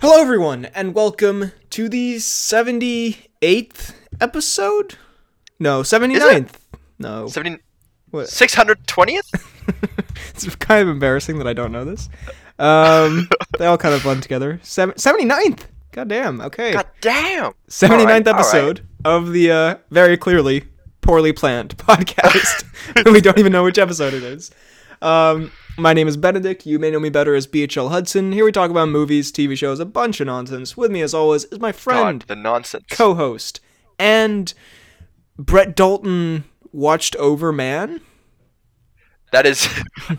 Hello, everyone, and welcome to the 78th episode? No, 79th. No. 70, What? 620th? It's kind of embarrassing that I don't know this. Um, they all kind of blend together. Seven, 79th! God damn, okay. God damn. 79th All right, all right. episode of the uh, very clearly poorly planned podcast. we don't even know which episode it is. Um, my name is Benedict. You may know me better as BHL Hudson. Here we talk about movies, TV shows, a bunch of nonsense. With me, as always, is my friend, God, the nonsense. co-host, and Brett Dalton watched over man. that is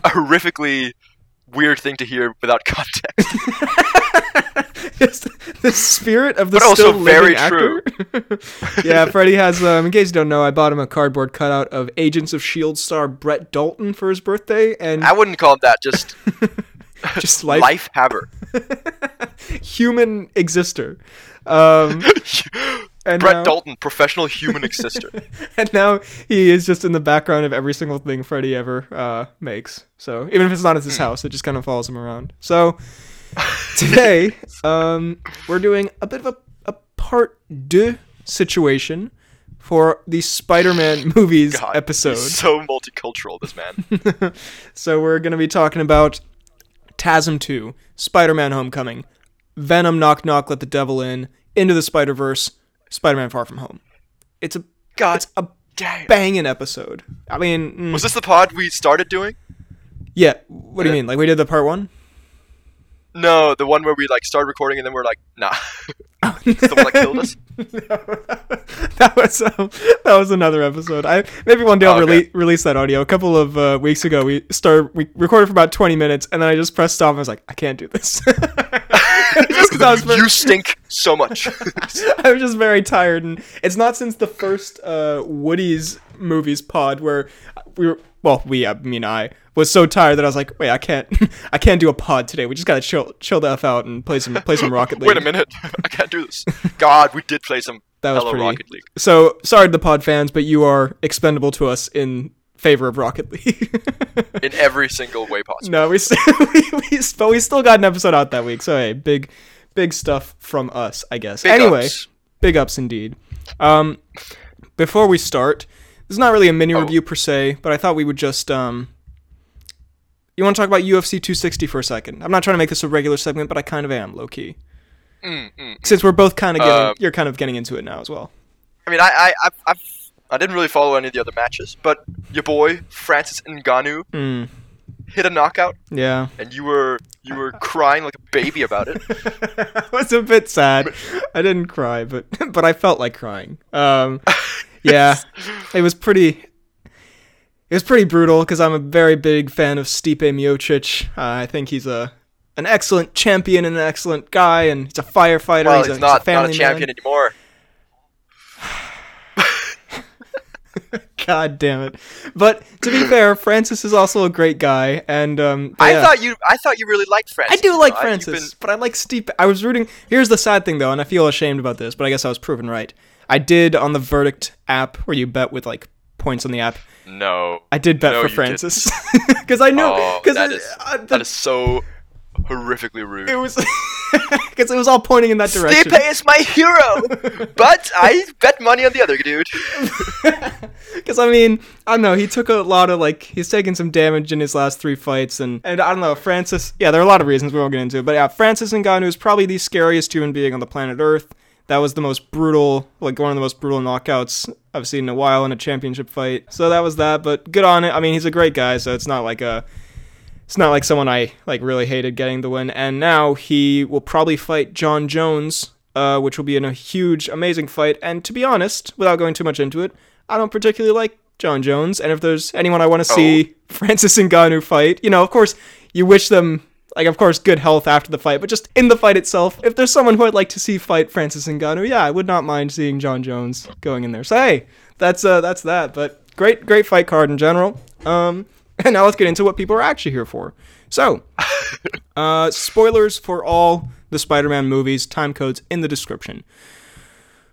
horrifically weird thing to hear without context. Just the spirit of the But also still very living actor. yeah, Freddie has. Um, in case you don't know, I bought him a cardboard cutout of Agents of Shield star Brett Dalton for his birthday, and I wouldn't call him that, just just life, life haver. human exister. Um, and Brett now, Dalton, professional human exister. and now he is just in the background of every single thing Freddy ever uh, makes. So even if it's not at his house, it just kind of follows him around. So today, um, we're doing a bit of a, a part deux situation for the Spider-Man movies God, episode. so multicultural, this man. So we're going to be talking about TASM 2, Spider-Man Homecoming, Venom Knock Knock Let the Devil In, Into the Spider-Verse, Spider-Man Far From Home. It's a God it's a damn. banging episode. I mean, mm, Was this the pod we started doing? yeah, what do you mean? Like we did the part 1? No, the one where we like started recording and then we're like, nah. It's the one that killed us. no, that was um, that was another episode. I maybe one day I'll Oh, okay. rele- release that audio. A couple of uh, weeks ago, we started we recorded for about twenty minutes, and then I just pressed stop. and I was like, I can't do this. just because I was very, you stink so much. I was just very tired, and it's not since the first uh, Woody's movies pod where we were. Well, we, I mean, I was so tired that I was like, wait, I can't, I can't do a pod today. We just gotta chill, chill the f out and play some, play some Rocket League. Wait a minute. I can't do this. God, we did play some That was pretty- Rocket League. So sorry to the pod fans, but you are expendable to us in favor of Rocket League. In every single way possible. no, we, we, we but we still got an episode out that week. So hey, big, big stuff from us, I guess. Big anyway, ups. big ups indeed. Um, before we start, this is not really a mini Oh. review per se, but I thought we would just um. You want to talk about UFC 260 for a second? I'm not trying to make this a regular segment, but I kind of am, low key. Mm, mm. Since we're both kind of getting, Um, you're kind of getting into it now as well. I mean, I, I, I've, I didn't really follow any of the other matches, but your boy Francis Ngannou Mm, hit a knockout, yeah. and you were, you were crying like a baby about it. I was a bit sad. I didn't cry, but but I felt like crying. Um, yeah, it was pretty. It was pretty brutal because I'm a very big fan of Stipe Miocic. Uh, I think he's a an excellent champion and an excellent guy, and he's a firefighter. Well, he's, he's a, not, he's a not a champion man. anymore. God damn it! But to be fair, Francis is also a great guy, and um, I yeah. thought you, I thought you really liked Francis. I do like you know, I- you've Francis, been- but I like Stipe. I was rooting. Here's the sad thing, though, and I feel ashamed about this, but I guess I was proven right. I did on the Verdict app, where you bet with like points on the app. no. I did bet No, for Francis because I knew Oh, because that it, is- uh, the- That is so horrifically rude. it was because it was all pointing in that direction. Stipe is my hero, but I bet money on the other dude. Because I mean, I don't know. He took a lot of like he's taken some damage in his last three fights, and and I don't know. Francis, yeah, there are a lot of reasons we won't get into it, but yeah, Francis Ngannou is probably the scariest human being on the planet Earth. That was the most brutal, like one of the most brutal knockouts I've seen in a while in a championship fight. So that was that, but good on it. I mean, he's a great guy, so it's not like a. It's not like someone I like really hated getting the win, and now he will probably fight Jon Jones, uh, which will be in a huge, amazing fight. And to be honest, without going too much into it, I don't particularly like Jon Jones. And if there's anyone I want to see Francis and Ngannou fight, you know, of course, you wish them like, of course, good health after the fight, but just in the fight itself, if there's someone who I'd like to see fight Francis Ngannou, yeah, I would not mind seeing Jon Jones going in there. So hey, that's uh, that's that. But great, great fight card in general. Um, and now let's get into what people are actually here for. So, uh, spoilers for all the Spider-Man movies. Time codes in the description.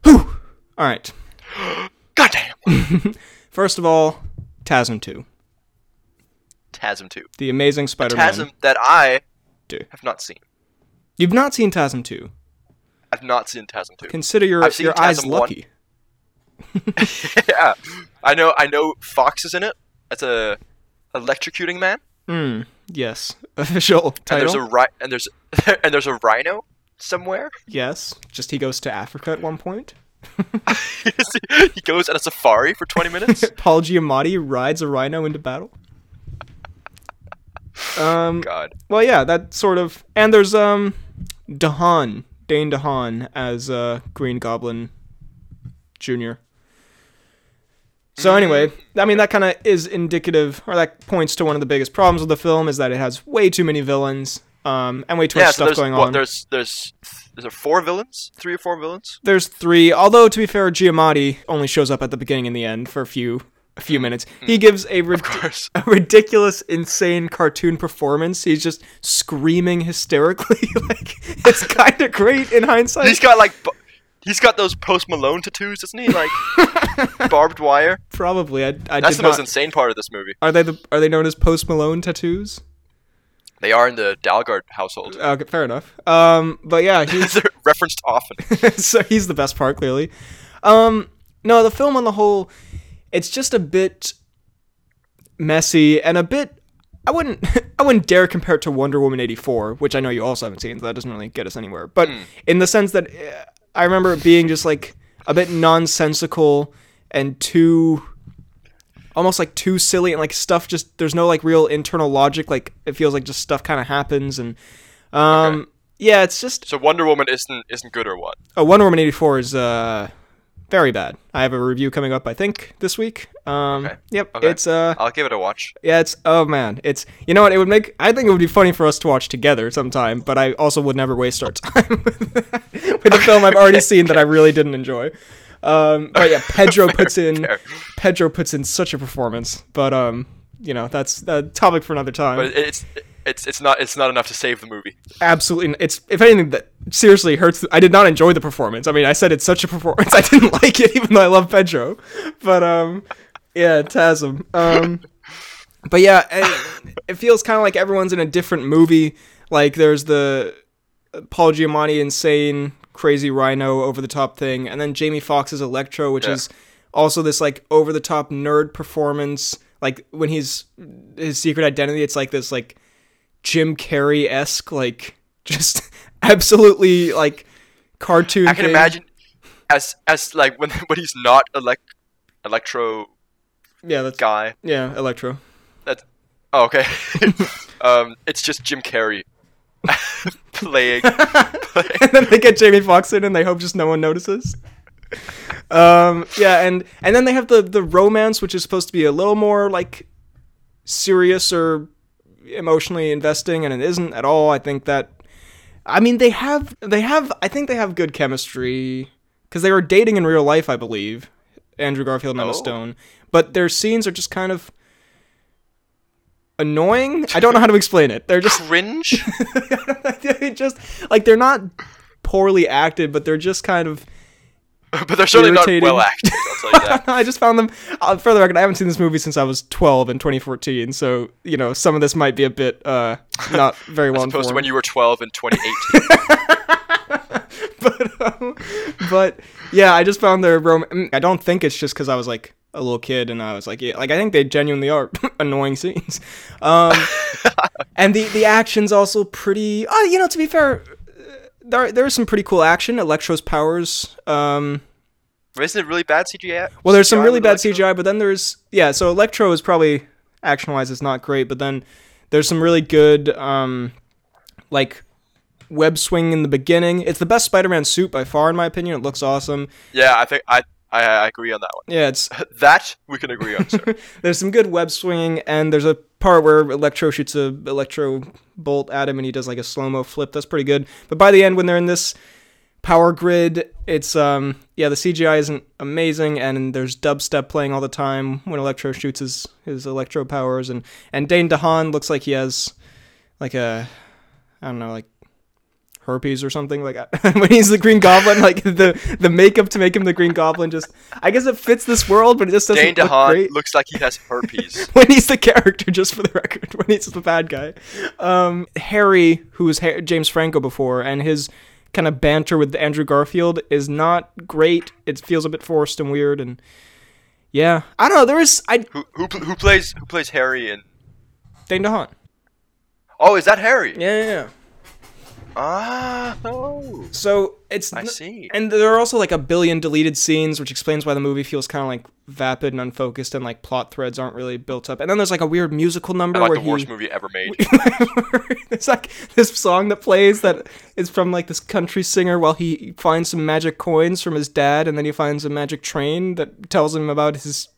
Whew. All right. God damn. First of all, TASM 2, TASM 2. the Amazing Spider-Man. TASM that I Do. have not seen. You've not seen TASM 2. I've not seen TASM 2. Consider your your eyes TASM 1. lucky. yeah, I know. I know Foxx is in it. That's a electrocuting man. Hmm. Yes. Official title. And there's a ri- and there's and there's a rhino somewhere. Yes. Just he goes to Africa at one point. he goes on a safari for 20 minutes. Paul Giamatti rides a rhino into battle. Um. God. Well, yeah, that sort of. And there's um, DeHaan, Dane DeHaan as uh, Green Goblin Junior. So anyway, I mean that kind of is indicative, or that points to one of the biggest problems with the film is that it has way too many villains, um, and way too Yeah. much So stuff going what, on. there's there's there's there four villains, three or four villains. There's three. Although to be fair, Giamatti only shows up at the beginning and the end for a few a few minutes. He gives a, rid- a ridiculous, insane cartoon performance. He's just screaming hysterically. like it's kind of great in hindsight. He's got like. bu- He's got those Post Malone tattoos, doesn't he? Like barbed wire. Probably. I, I That's the most insane part of this movie. Are they the? Are they known as Post Malone tattoos? They are in the Dalgaard household. Okay, fair enough. Um, but yeah, he's referenced often. so he's the best part, clearly. Um, no, the film on the whole, it's just a bit messy and a bit. I wouldn't. I wouldn't dare compare it to Wonder Woman eighty four, which I know you also haven't seen. So that doesn't really get us anywhere. But in the sense that uh, I remember it being just like a bit nonsensical and too. Almost like too silly and like stuff just there's no like real internal logic like it feels like just stuff kind of happens and um yeah it's just So Wonder Woman isn't isn't good or what? Oh, Wonder Woman 84 is uh very bad. I have a review coming up I think this week. Um Okay. yep, Okay. it's uh I'll give it a watch. yeah, it's oh man. It's you know what, it would make I think it would be funny for us to watch together sometime, but I also would never waste our time with a film I've already seen that I really didn't enjoy. Um but yeah, Pedro puts in fair. Pedro puts in such a performance, but um you know, that's a topic for another time. But it's it's it's not it's not enough to save the movie. absolutely it's if anything that seriously hurts i did not enjoy the performance. I mean i said it's such a performance i didn't like it even though i love pedro. But um yeah tasm. Um but yeah it, it feels kind of like everyone's in a different movie. Like there's the paul giamatti insane crazy rhino over the top thing and then jamie foxx's electro which Yeah. is also this like over the top nerd performance. Like when he's his secret identity it's like this like Jim Carrey esque, like just absolutely like cartoon. I can thing. imagine as as like when when he's not elect electro Yeah, that's guy. yeah, Electro. That oh, okay. um, it's just Jim Carrey playing. playing. and then they get Jamie Foxx in, and they hope just no one notices. Um, yeah, and and then they have the the romance, which is supposed to be a little more like serious or emotionally investing, and it isn't at all. I think that, I mean, they have they have I think they have good chemistry because they were dating in real life, I believe, Andrew Garfield and Emma Oh. Stone, but their scenes are just kind of annoying. I don't know how to explain it. They're just Cringe. they just like they're not poorly acted, but they're just kind of. but they're certainly not Irritating. well acted. I'll tell you that. I just found them. Uh, for the record, I haven't seen this movie since I was 12 in 2014, so you know some of this might be a bit uh not very well As opposed to when you were 12 in 2018. but um, but yeah, I just found their rom. mm, I don't think it's just because I was like a little kid and I was like, yeah, like I think they genuinely are annoying scenes. Um, and the the action's also pretty. Oh, you know, to be fair, uh, there there's some pretty cool action. Electro's powers. Um, Isn't it really bad CGI? well, there's some really bad Electro? CGI, but then there's yeah. So Electro is probably action wise, it's not great, but then there's some really good um, like web swing in the beginning. It's the best Spider-Man suit by far, in my opinion. It looks awesome. Yeah, I think I, I I agree on that one. Yeah, it's That we can agree on, sir. there's some good web swinging, and there's a part where Electro shoots a Electro bolt at him, and he does like a slow mo flip. That's pretty good. But by the end, when they're in this power grid, it's um yeah the CGI isn't amazing, and there's dubstep playing all the time when Electro shoots his his Electro powers, and and Dane DeHaan looks like he has like a I don't know like herpes or something like when he's the Green Goblin, like the the makeup to make him the Green Goblin just I guess it fits this world, but it just doesn't Dane look DeHaan great. looks like he has herpes. when he's the character, just for the record, when he's the bad guy. Um, Harry, who was James Franco before, and his kind of banter with Andrew Garfield is not great. It feels a bit forced and weird, and yeah, I don't know. There is I who who who plays who plays Harry in? Dane DeHaan. Oh, is that Harry? Yeah, yeah, yeah. Ah, oh. So it's I see. and there are also like a billion deleted scenes, which explains why the movie feels kind of like vapid and unfocused, and like plot threads aren't really built up. And then there's like a weird musical number Like where the he worst movie ever made. There's like this song that plays that is from like this country singer while he finds some magic coins from his dad, and then he finds a magic train that tells him about his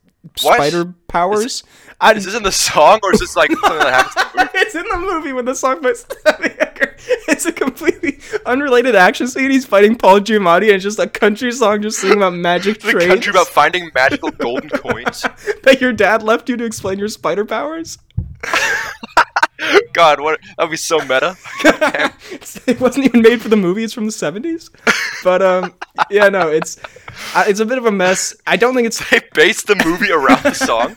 What? spider powers. I, Is this in the song or is this like something that happens? In the movie? it's in the movie when the song by It's a completely unrelated action scene. He's fighting Paul Giamatti, and it's just a country song just singing about magic The trains country about finding magical golden coins. that your dad left you to explain your spider powers. God, what? That would be so meta. it wasn't even made for the movie. It's from the seventies. But um, yeah, no, it's uh, it's a bit of a mess. I don't think it's They based the movie around the song.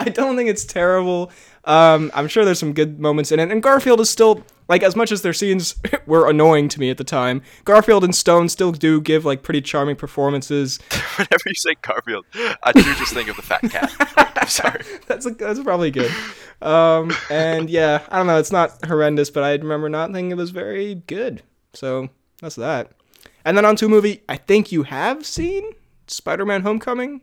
I don't think it's terrible. Um, I'm sure there's some good moments in it, and Garfield is still like as much as their scenes were annoying to me at the time. Garfield and Stone still do give like pretty charming performances. Whenever you say Garfield, I do just think of the fat cat. I'm sorry. That's a, that's probably good. Um, and yeah, I don't know. It's not horrendous, but I remember not thinking it was very good. So that's that. And then on to a movie I think you have seen, Spider-Man: Homecoming.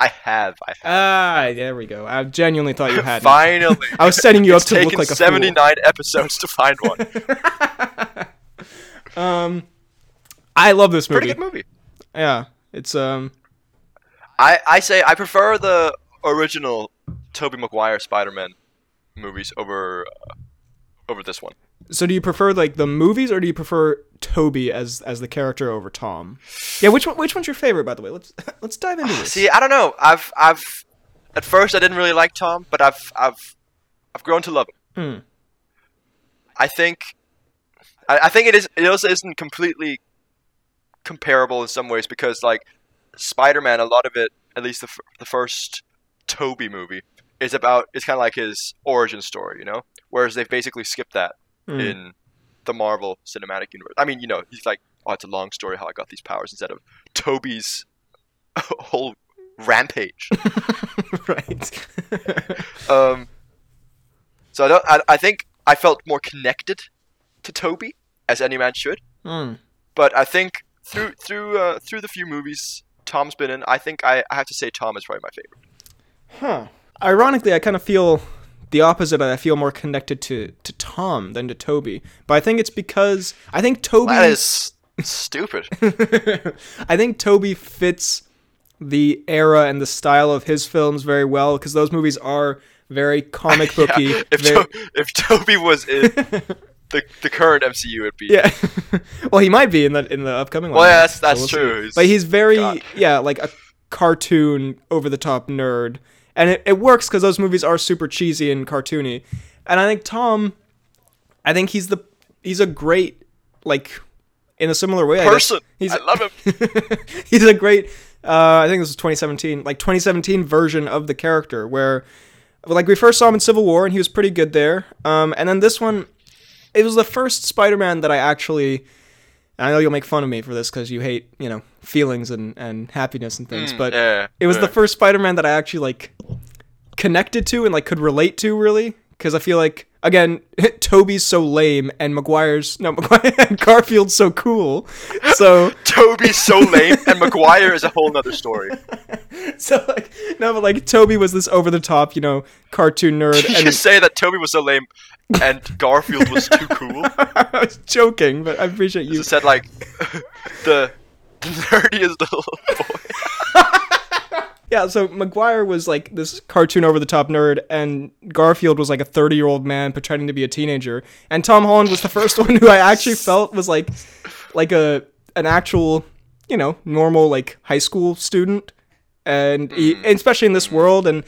I have. I have. Ah, there we go. I genuinely thought you had. Finally. I was setting you up to look like a 79 episodes to find one. Um, I love this movie. Pretty good movie. Yeah, it's um. I, I say I prefer the original Tobey Maguire Spider-Man movies over uh, over this one. So do you prefer like the movies, or do you prefer Tobey as as the character over Tom? Yeah, which one? Which one's your favorite, by the way? Let's let's dive into this. See, I don't know. I've I've at first I didn't really like Tom, but I've I've I've grown to love him. Hmm. I think I, I think it is it also isn't completely comparable in some ways because like Spider-Man, a lot of it, at least the f- the first Tobey movie, is about it's kind of like his origin story, you know. Whereas they've basically skipped that Hmm. in the Marvel Cinematic Universe. I mean, you know, he's like, oh, it's a long story how I got these powers instead of Tobey's whole rampage. right. Um, so I don't. I, I think I felt more connected to Tobey, as any man should. Hmm. But I think through through uh, through the few movies Tom's been in, I think I, I have to say Tom is probably my favorite. Huh. Ironically, I kind of feel the opposite. I feel more connected to to Tom than to Tobey. But I think it's because I think Tobey. That is stupid. I think Tobey fits the era and the style of his films very well because those movies are very comic booky. Yeah, if very- to- if Tobey was in the the current MCU, it'd be Yeah. well, he might be in the in the upcoming one. Well, yeah, that's- so we'll true. He's- But he's very God. yeah, like a cartoon over the top nerd. And it, it works cuz those movies are super cheesy and cartoony. And I think Tom I think he's the he's a great like in a similar way I person. He's I love him. he's a great uh, I think this was 2017, like 2017 version of the character where like we first saw him in Civil War and he was pretty good there. Um, and then this one it was the first Spider-Man that I actually I know you'll make fun of me for this cuz you hate, you know, feelings and and happiness and things, but Mm, yeah, it was yeah. the first Spider-Man that I actually like connected to and like could relate to really because I feel like again Tobey's so lame and Maguire's no Maguire and Garfield's so cool. So Tobey's so lame, and Maguire is a whole nother story. so like no but like Tobey was this over the top, you know, cartoon nerd You and just say that Tobey was so lame, and Garfield was too cool. I was joking, but I appreciate You you. said like the nerdiest little boy. Yeah, so Maguire was like this cartoon over the top nerd, and Garfield was like a 30 year old man pretending to be a teenager. And Tom Holland was the first one who I actually felt was like like a an actual, you know, normal like high school student, and he, and especially in this world, and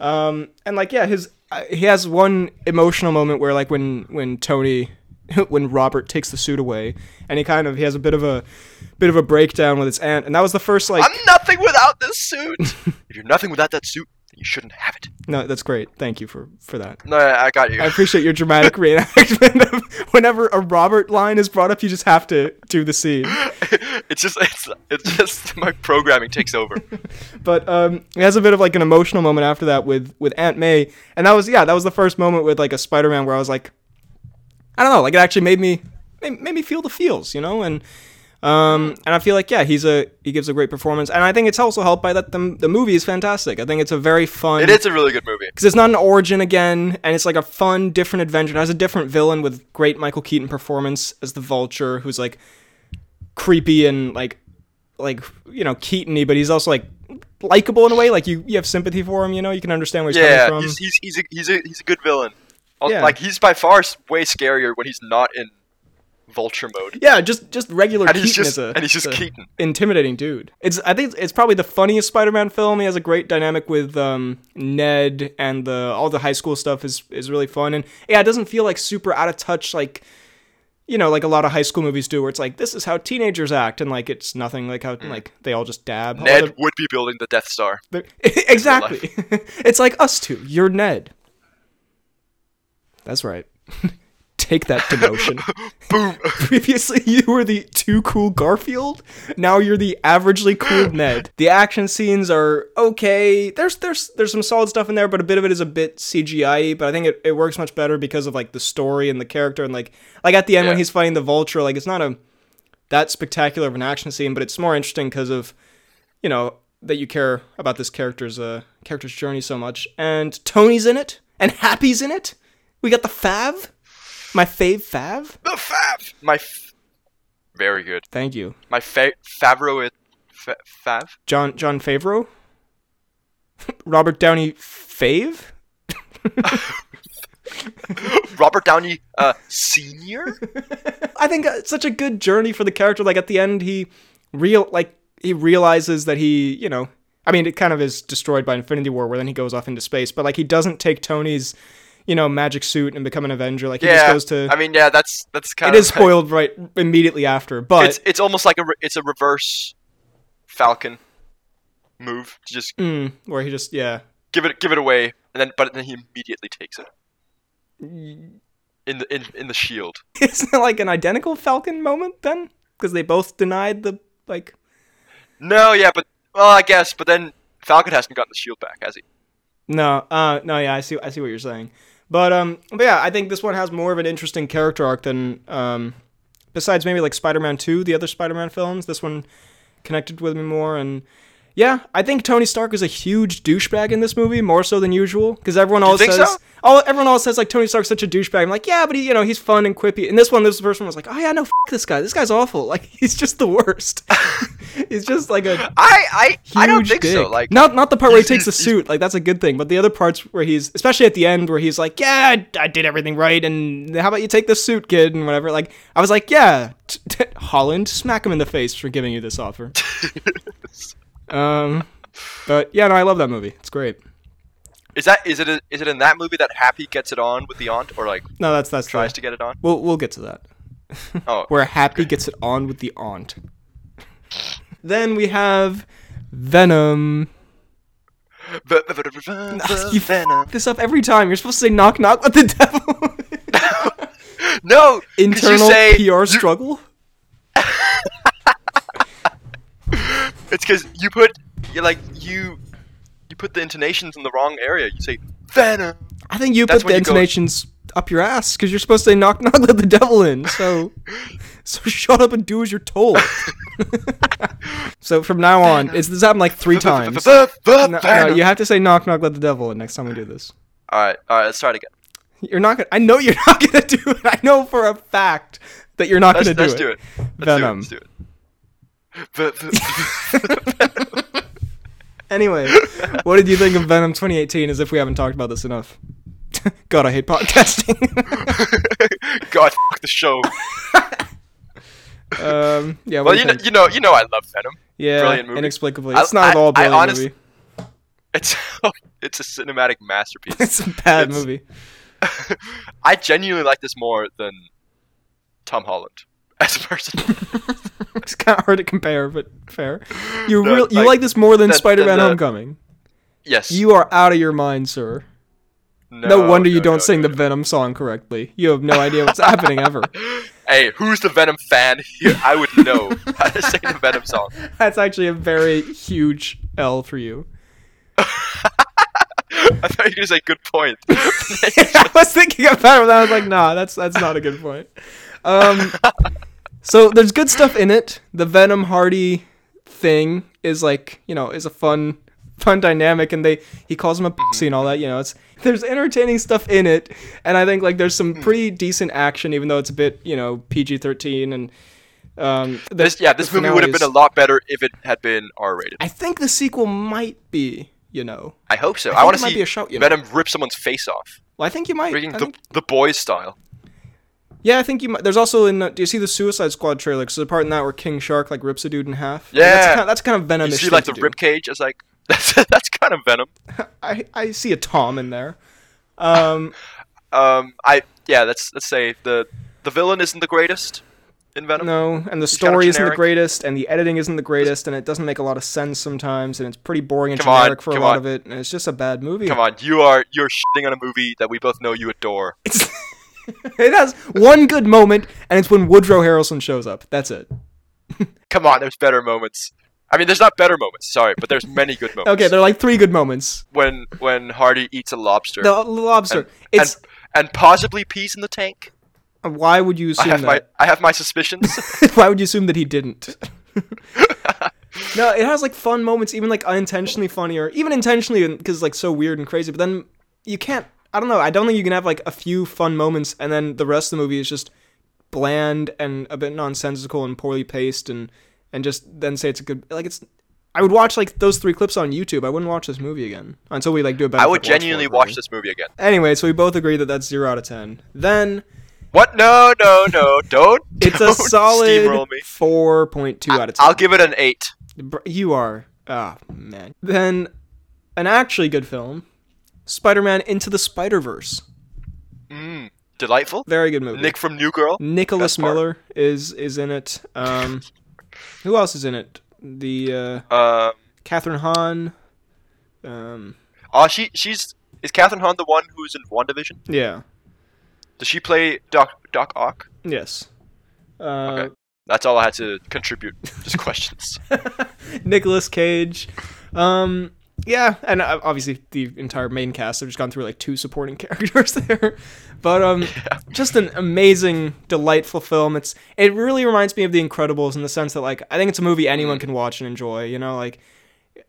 um and like yeah, his uh, he has one emotional moment where like when when Tony when Robert takes the suit away, and he kind of he has a bit of a bit of a breakdown with his aunt, and that was the first like. I'm nothing without this suit. if you're nothing without that suit, then you shouldn't have it. No, that's great. Thank you for for that. No, I got you. I appreciate your dramatic reenactment of whenever a Robert line is brought up, you just have to do the scene. it's just it's it's just my programming takes over. But um, it has a bit of like an emotional moment after that with with Aunt May, and that was yeah, that was the first moment with like a Spider-Man where I was like, I don't know, like it actually made me made, made me feel the feels, you know, and um, and I feel like yeah, he's a he gives a great performance, and I think it's also helped by that the the movie is fantastic. I think it's a very fun. It is a really good movie. because it's not an origin again, and it's like a fun, different adventure. It has a different villain with great Michael Keaton performance as the Vulture, who's like creepy and like like you know Keaton-y, but he's also like likable in a way. Like you you have sympathy for him. You know, you can understand where he's Yeah, coming from. he's he's he's a, he's a he's a good villain. Al- Yeah. Like he's by far way scarier when he's not in vulture mode. yeah, just just regular And Keaton he's just a and he's just Keaton. intimidating dude. It's I think it's probably the funniest Spider-Man film. He has a great dynamic with um, Ned and the all the high school stuff is is really fun and yeah, it doesn't feel like super out of touch like you know like a lot of high school movies do where it's like this is how teenagers act and like it's nothing like how like they all just dab. Mm. Ned would be building the Death Star. exactly. it's like us two. You're Ned. That's right. Take that demotion. Boom. Previously, you were the too cool Garfield. Now you're the averagely cool Ned. The action scenes are okay. There's there's there's some solid stuff in there, but a bit of it is a bit CGI. But I think it, it works much better because of like the story and the character and like like at the end when he's fighting the Vulture. Like it's not a that spectacular of an action scene, but it's more interesting because of you know that you care about this character's uh character's journey so much. And Tony's in it, and Happy's in it. We got the Fav, my fave Fav. the Fav. My f- very good. Thank you. My fa- Favreau it fa- Fav. Jon Jon Favreau, Robert Downey Fave. Robert Downey uh senior. I think uh, it's such a good journey for the character. Like at the end, he real like he realizes that he, you know, I mean, it kind of is destroyed by Infinity War, where then he goes off into space. But like he doesn't take Tony's, you know, magic suit and become an Avenger. Like he just goes to. I mean, yeah, that's that's kind it of is spoiled right immediately after, but It's it's almost like a re- it's a reverse Falcon move. to Just mm, where he just yeah. give it give it away, and then but then he immediately takes it. In the in, in the shield. Isn't it like an identical Falcon moment then? Because they both denied the like. No, yeah, but well, I guess, but then Falcon hasn't gotten the shield back, has he? No, uh, no, yeah, I see, I see what you're saying, but um, but yeah, I think this one has more of an interesting character arc than um, besides maybe like Spider-Man Two, the other Spider-Man films. This one connected with me more, and yeah, I think Tony Stark is a huge douchebag in this movie, more so than usual, because everyone always says, so? oh, everyone always says like Tony Stark's such a douchebag. I'm like, yeah, but he, you know, he's fun and quippy. And this one, this person was like, oh yeah, no, f- this guy, this guy's awful. Like he's just the worst. he's just like a I I I don't think so. Like not not the part where he takes the suit, like that's a good thing. But the other parts where he's, especially at the end, where he's like, "Yeah, I, I did everything right, and how about you take the suit, kid, and whatever." Like I was like, "Yeah, t- t- Holland, smack him in the face for giving you this offer." um, but yeah, no, I love that movie. It's great. is that is it a, is it in that movie that Happy gets it on with the aunt, or like No, that's that's tries the, to get it on? We'll we'll get to that. Oh, Where Happy gets it on with the aunt. then we have Venom. You Venom. this up every time. You're supposed to say knock knock with the devil. No, you internal say, PR struggle. It's because you put you like you you put the intonations in the wrong area. You say Venom. I think you That's put the you go- intonations up your ass because you're supposed to say knock knock let the devil in. So so shut up and do as you're told. so from now on, it's this happened like three times. No, no, you have to say knock knock let the devil in next time we do this. All right, all right. Let's try it again. You're not gonna. I know you're not gonna do it. I know for a fact that you're not Let's, gonna do let's it. do it. Let's Venom. Do it. Let's do it. V- Anyway, what did you think of Venom 2018? As if we haven't talked about this enough. God, I hate podcasting. God, f- the show. um, yeah. Well, you know, you know, you know, I love Venom. yeah, brilliant movie. inexplicably, I- it's not at I- all a I brilliant honest- movie. It's it's a cinematic masterpiece. It's a bad It's- movie. I genuinely like this more than Tom Holland as a person. it's kind of hard to compare, but fair. You No, real you like, like this more than Spider-Man: Homecoming. yes. You are out of your mind, sir. No, wonder you don't no, sing no, the Venom song correctly. You have no idea what's happening ever. Hey, who's the Venom fan here? I would know how to sing the Venom song. That's actually a very huge L for you. I thought you were say good point. I was thinking about it, but I was like, nah, that's that's not a good point. Um, so there's good stuff in it. The Venom Hardy thing is like, you know, is a fun fun dynamic, and they he calls him a pussy and all that. You know, it's there's entertaining stuff in it, and I think like there's some pretty decent action, even though it's a bit you know PG-13 and. Um, the- this, yeah, this movie would have been a lot better if it had been R-rated. I think the sequel might be, you know. I hope so. I I, want to see be a shout, you know. Venom rip someone's face off, Well, I think you might. the the boys style. Yeah, I think you might. There's also in. Uh, do you see the Suicide Squad trailer? Because there's a part in that where King Shark like rips a dude in half. Like, Yeah. that's kind of, that's kind of venom. You see like the rib cage. It's like that's that's kind of Venom. I I see a Tom in there. Um, Um, I yeah, let's let's say the the villain isn't the greatest in Venom. no, and the story isn't the greatest, and the editing isn't the greatest, and it doesn't make a lot of sense sometimes, and it's pretty boring and Come on, generic for a lot on. of it, and it's just a bad movie. Come on, you are you're shitting on a movie that we both know you adore. It has one good moment, and it's when Woodrow Harrelson shows up. That's it. Come on, there's better moments. I mean, there's not better moments. Sorry, but there's many good moments. Okay, there are like three good moments. when when Hardy eats a lobster The uh, lobster. and, it's and, and possibly pees in the tank. Uh, why would you I assume have my that? I have my suspicions. Why would you assume that he didn't? no, it has like fun moments, even like unintentionally funny or even intentionally because it's like so weird and crazy. But then you can't. I don't know. I don't think you can have like a few fun moments and then the rest of the movie is just bland and a bit nonsensical and poorly paced and and just then say it's a good like it's. I would watch like those three clips on YouTube. I wouldn't watch this movie again until we like do a better. I would genuinely watch this movie again. Anyway, so we both agree that that's zero out of ten. Then What? No, no, no! Don't. it's a don't solid four point two out of ten. I'll give it an eight. You are. Oh, man. Then, an actually good film Spider Man Into the Spider Verse. Mm, delightful. Very good movie. Nick from New Girl. Nicholas best part. Miller is is in it. Um, who else is in it? The uh, Uh, Kathryn Hahn. Um, oh, she she's is Kathryn Hahn the one who's in WandaVision? yeah. Does she play Doc Doc Ock? Yes. Uh, Okay. That's all I had to contribute. Just questions. Nicolas Cage. Um, yeah, and uh, obviously the entire main cast. I've just gone through like two supporting characters there, but um, just an amazing, delightful film. It's it really reminds me of The Incredibles in the sense that like I think it's a movie anyone can watch and enjoy. You know, like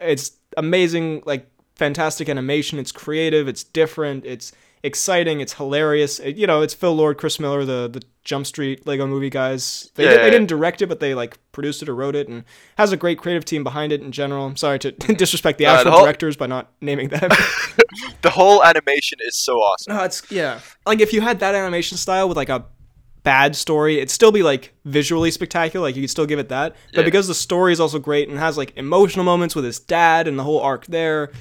it's amazing, like fantastic animation. It's creative. It's different. It's exciting. It's hilarious. It- you know, it's Phil Lord, Chris Miller, the the Jump Street Lego Movie guys. They Yeah, did, they didn't direct it, but they like produced it or wrote it, and has a great creative team behind it in general. I'm sorry to disrespect the Uh, the actual whole- directors by not naming them. the whole animation is so awesome. no, it's yeah. Like if you had that animation style with like a bad story, it'd still be like visually spectacular. Like you could still give it that. But Yeah. because the story is also great and has like emotional moments with his dad and the whole arc there,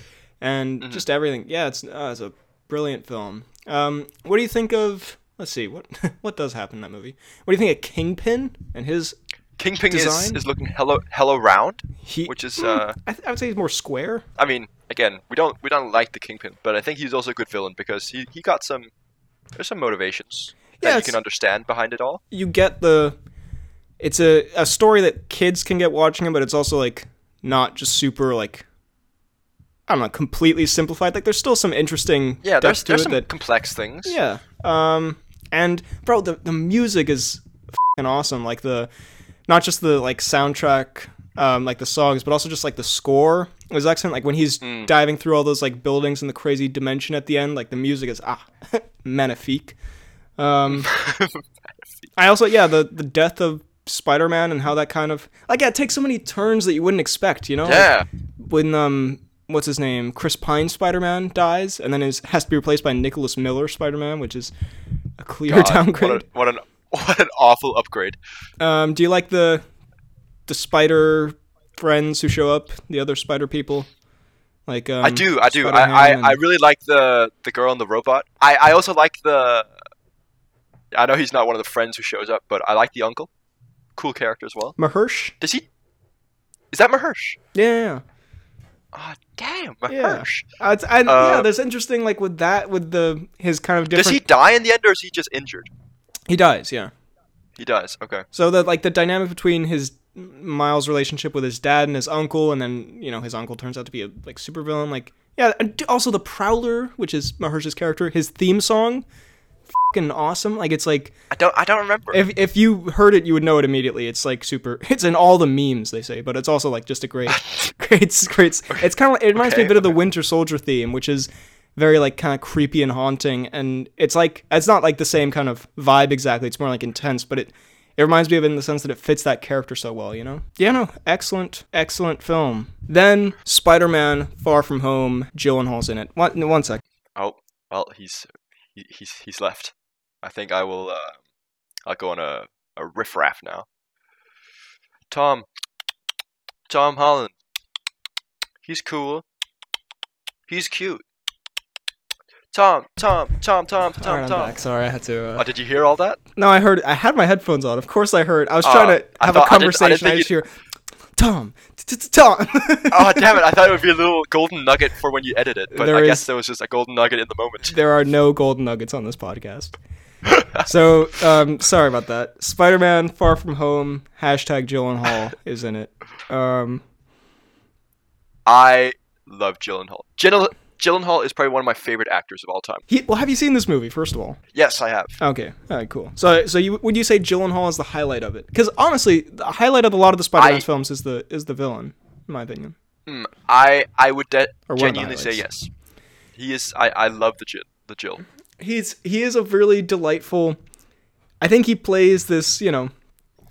and Mm-hmm. just everything. Yeah, it's uh, it's a brilliant film. Um, what do you think of? Let's see what what does happen in that movie. What do you think of Kingpin and his? Kingpin Design? is looking hello hello round, He, which is Hmm, uh, I, th- I would say he's more square. I mean, again, we don't we don't like the Kingpin, but I think he's also a good villain because he, he got some there's some motivations Yeah, that you can understand behind it all. you get the it's a, a story that kids can get watching it, but it's also like not just super like I don't know, completely simplified. Like there's still some interesting Yeah, there's there's some that complex things. yeah. Um and bro, the the music is fucking awesome. Like the not just the like soundtrack um, like the songs, but also just like the score was excellent. Like when he's Mm. diving through all those like buildings and the crazy dimension at the end, like the music is ah magnifique. Um, I also yeah the the death of Spider Man and how that kind of like yeah it takes so many turns that you wouldn't expect. You know, Like, Yeah, when um what's his name Chris Pine Spider Man dies and then is has to be replaced by Nicholas Miller Spider Man, which is a clear God, downgrade. What, a, what an what an awful upgrade. Um, do you like the the spider friends who show up, the other spider people? Like um, I do, I do. I, I, and- I really like the the girl and the robot. I, I also like the I know he's not one of the friends who shows up, but I like the uncle. Cool character as well. Mahersh. Does he? Is that Mahersh? Yeah, yeah. Oh, damn, Yeah. Mahersh. Uh, and, Uh, yeah, there's interesting like with that with the his kind of Does he die in the end, or is he just injured? he dies, yeah. He does. Okay. So the like the dynamic between his Miles' relationship with his dad and his uncle, and then you know his uncle turns out to be a like supervillain. Like yeah, and also the Prowler, which is Mahersh's character, his theme song, fucking awesome. Like it's like I don't. I don't remember. if if you heard it, you would know it immediately. It's like super. It's in all the memes they say, but it's also like just a great, great, great. It's kind of. It reminds me a Okay, bit of the. Winter Soldier theme, which is very like kind of creepy and haunting, and it's like it's not like the same kind of vibe exactly. It's more like intense, but it. It reminds me of it in the sense that it fits that character so well, you know? Yeah, no, excellent, excellent film. Then Spider-Man: Far From Home, Gyllenhaal's in it. One, one sec. oh, well, he's he, he's he's left. I think I will. Uh, I'll go on a a riff raff now. Tom. Tom Holland. He's cool. He's cute. Tom, Tom, Tom, Tom, Tom, All right, I'm back. Sorry, I had to. Uh... Oh, did you hear all that? No, I heard. I had my headphones on. Of course, I heard. I was Oh, trying to have thought- a I didn't- I conversation. I, just hear Tom, Tom. Oh, damn it! I thought it would be a little golden nugget for when you edit it, but There I is- guess there was just a golden nugget in the moment. there are no golden nuggets on this podcast. So, um, sorry about that. Spider-Man: Far From Home. Hashtag Gyllenhaal is in it. Um, I love Gyllenhaal. Gyllen- Gyllenhaal is probably one of my favorite actors of all time. he, well, have you seen this movie? First of all, Yes, I have. okay, all right, cool. So, so you would you say Gyllenhaal is the highlight of it? Because honestly, the highlight of a lot of the Spider-Man films is the is the villain, in my opinion. Hmm, I I would de- Or one of the genuinely say yes. He is. I, I love the Jill. The Jill. He's he is a really delightful i think he plays this you know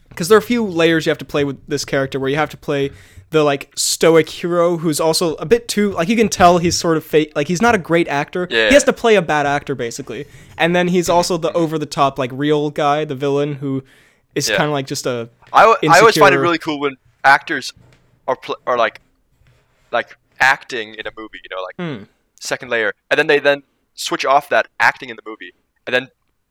because there are a few layers you have to play with this character where you have to play the like stoic hero who's also a bit too like you can tell he's sort of fake like he's not a great actor Yeah. he has to play a bad actor basically and then he's also the over the top like real guy the villain who is Yeah. kind of like just a I, w- I always find it really cool when actors are pl- are like like acting in a movie. You know, like Hmm. second layer, and then they then switch off that acting in the movie, and then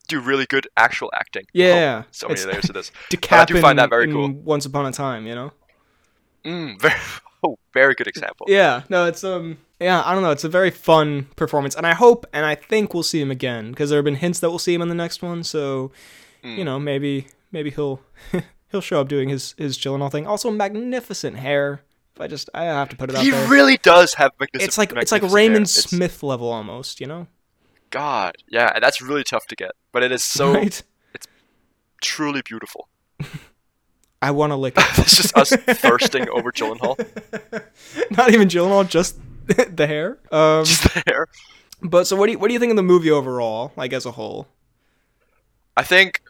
do really good actual acting. Yeah. Oh, so many layers to this. I do find that very cool. once upon a time you know Mm, very, oh, very good example. Yeah, no, it's um, yeah, I don't know, it's a very fun performance, and I hope and I think we'll see him again because there have been hints that we'll see him in the next one. So, Mm. you know, maybe maybe he'll he'll show up doing his his Gyllenhaal thing. Also, magnificent hair. If I just I have to put it out He there. really does have magnificent. it's like it's like Raymond hair. It's- Smith level almost, you know? God, yeah, that's really tough to get, but it is so right? truly beautiful. I want to lick it. it's just us thirsting over Gyllenhaal. Not even Gyllenhaal, just the hair. Um, Just the hair. but so what do you what do you think of the movie overall, like as a whole? I think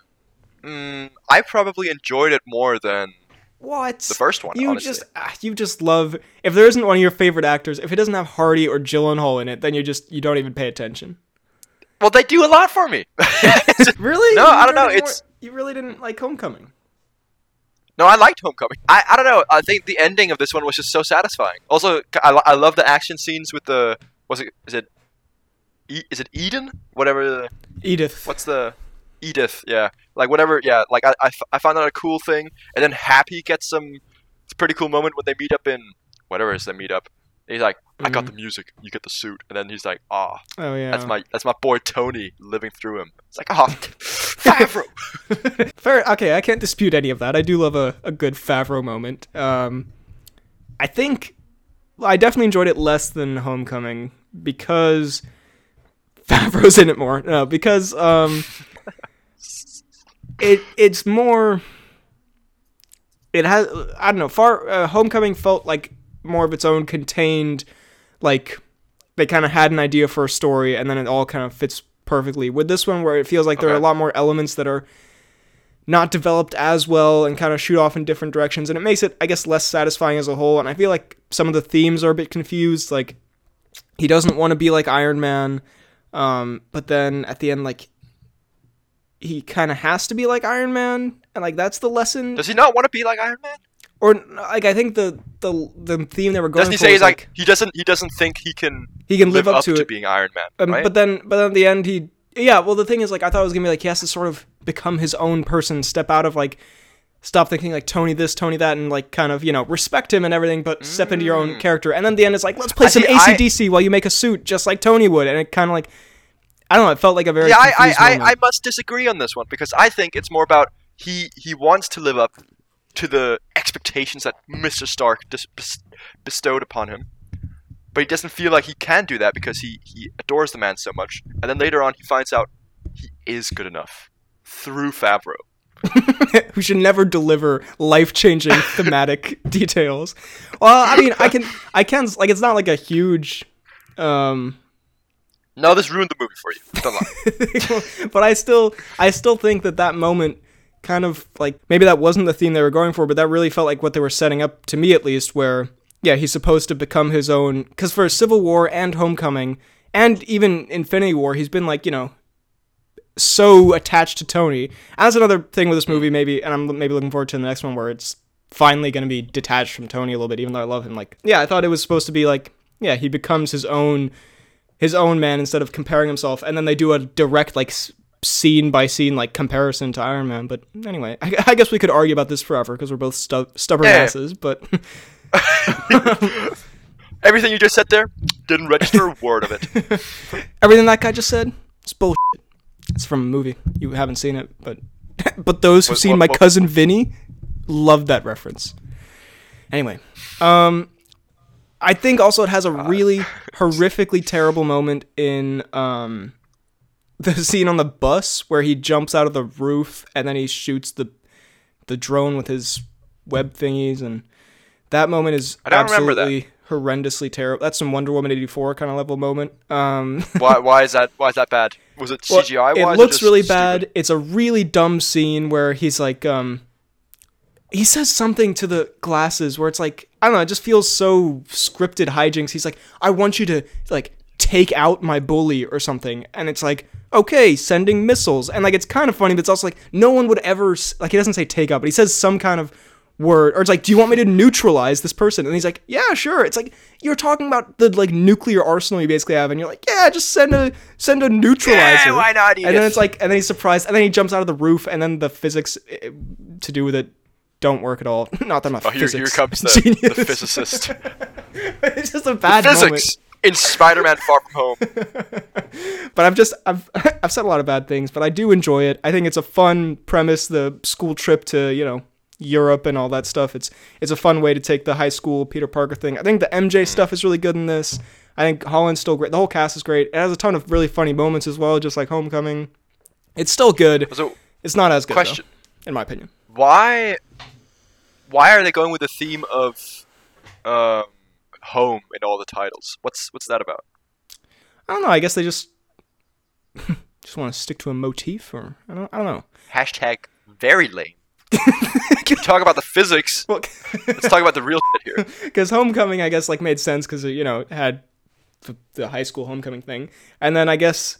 mm, I probably enjoyed it more than What? the first one. You honestly. just ah, you just love if there isn't one of your favorite actors, if it doesn't have Hardy or Gyllenhaal in it, then you just you don't even pay attention. Well, they do a lot for me. Really? No, You I don't know, it's- weren't- you really didn't like Homecoming. no, I liked Homecoming. I, I don't know. I think the ending of this one was just so satisfying. Also, I, I love the action scenes with the was it is it e- is it Eden whatever the, Edith. what's the Edith yeah like whatever yeah like I, I, I found that a cool thing and then Happy gets some it's a pretty cool moment when they meet up in whatever is they meet up. He's like, I got the music, you get the suit, and then he's like, ah, Oh yeah. That's my that's my boy Tony living through him. It's like, oh, Favreau. Fair. Okay, I can't dispute any of that. I do love a, a good Favreau moment. Um, I think I definitely enjoyed it less than Homecoming because Favreau's in it more. No, because um, it it's more. It has I don't know. Far uh, Homecoming felt like more of its own contained, like they kind of had an idea for a story and then it all kind of fits perfectly. With this one, where it feels like there are a lot more elements that are not developed as well and kind of shoot off in different directions, and it makes it, I guess, less satisfying as a whole. And I feel like some of the themes are a bit confused. Like he doesn't want to be like Iron Man, um, but then at the end, like he kind of has to be like Iron Man, and like that's the lesson. Does he not want to be like Iron Man? Or like I think the the the theme they were going Doesn't he for say he's like, he doesn't he doesn't think he can he can live, up, to, it. being Iron Man, Um, right? But then, but then at the end, he yeah, well, the thing is, like, I thought it was gonna be like he has to sort of become his own person, step out of like, stop thinking like Tony this, Tony that, and like kind of you know respect him and everything, but step into your own character. And then the end is like, let's play I some see, I- ACDC while you make a suit, just like Tony would, and it kind of like, I don't know, it felt like a very yeah, I, I, I, I must disagree on this one because I think it's more about he he wants to live up to the expectations that Mr. Stark dis- bestowed upon him, but he doesn't feel like he can do that because he he adores the man so much. And then later on, he finds out he is good enough through Favreau. who should never deliver life-changing thematic details. Well, I mean, I can, I can, like, it's not like a huge, um, No, this ruined the movie for you. Don't lie. but I still, I still think that that moment kind of like maybe that wasn't the theme they were going for, but that really felt like what they were setting up to me at least. Where yeah, he's supposed to become his own because for Civil War and Homecoming and even Infinity War, he's been like you know so attached to Tony. That's another thing with this movie, maybe, and I'm maybe looking forward to the next one where it's finally going to be detached from Tony a little bit, even though I love him. Like, yeah, I thought it was supposed to be like, yeah, he becomes his own, his own man instead of comparing himself, and then they do a direct like scene by scene like comparison to Iron Man. But anyway, I, I guess we could argue about this forever because we're both stu- stubborn Yeah. asses. But Everything you just said there didn't register a word of it. everything that guy just said, it's bullshit. It's from a movie. You haven't seen it, but but those who've seen what- my what- cousin Vinny loved that reference. Anyway, um, I think also it has a really horrifically terrible moment in um the scene on the bus where he jumps out of the roof and then he shoots the the drone with his web thingies and that moment is I don't remember that. absolutely horrendously terrible. That's some Wonder Woman 84 kind of level moment. Um Why why is that why is that bad? Was it well, CGI wise? It looks really bad. It's a really dumb scene where he's like, um, he says something to the glasses where it's like, I don't know, it just feels so scripted hijinks. He's like, I want you to like take out my bully or something, and it's like, okay, sending missiles, and like it's kind of funny, but it's also like no one would ever like he doesn't say take out, but he says some kind of word. Or it's like do you want me to neutralize this person? And he's like yeah sure. It's like you're talking about the like nuclear arsenal you basically have and you're like yeah just send a send a neutralizer. Yeah, why not, and then it's like and then he's surprised and then he jumps out of the roof and then the physics eh, to do with it don't work at all. Not that I'm Oh, here, here comes the, the physicist. it's just a bad moment Physics in Spider-Man: Far From Home. but I've just I've I've said a lot of bad things, but I do enjoy it. I think it's a fun premise, the school trip to you know Europe and all that stuff. It's it's a fun way to take the high school Peter Parker thing. I think the MJ stuff is really good in this. I think Holland's still great. The whole cast is great. It has a ton of really funny moments as well, just like Homecoming. It's still good. So, It's not as good, though, question: in my opinion. Why, why are they going with the theme of um, home in all the titles? What's what's that about? I don't know. I guess they just just want to stick to a motif, or I don't. I don't know. Hashtag very lame. talk about the physics. Well, Let's talk about the real shit here. because homecoming i guess like made sense because you know it had the, high school homecoming thing and then i guess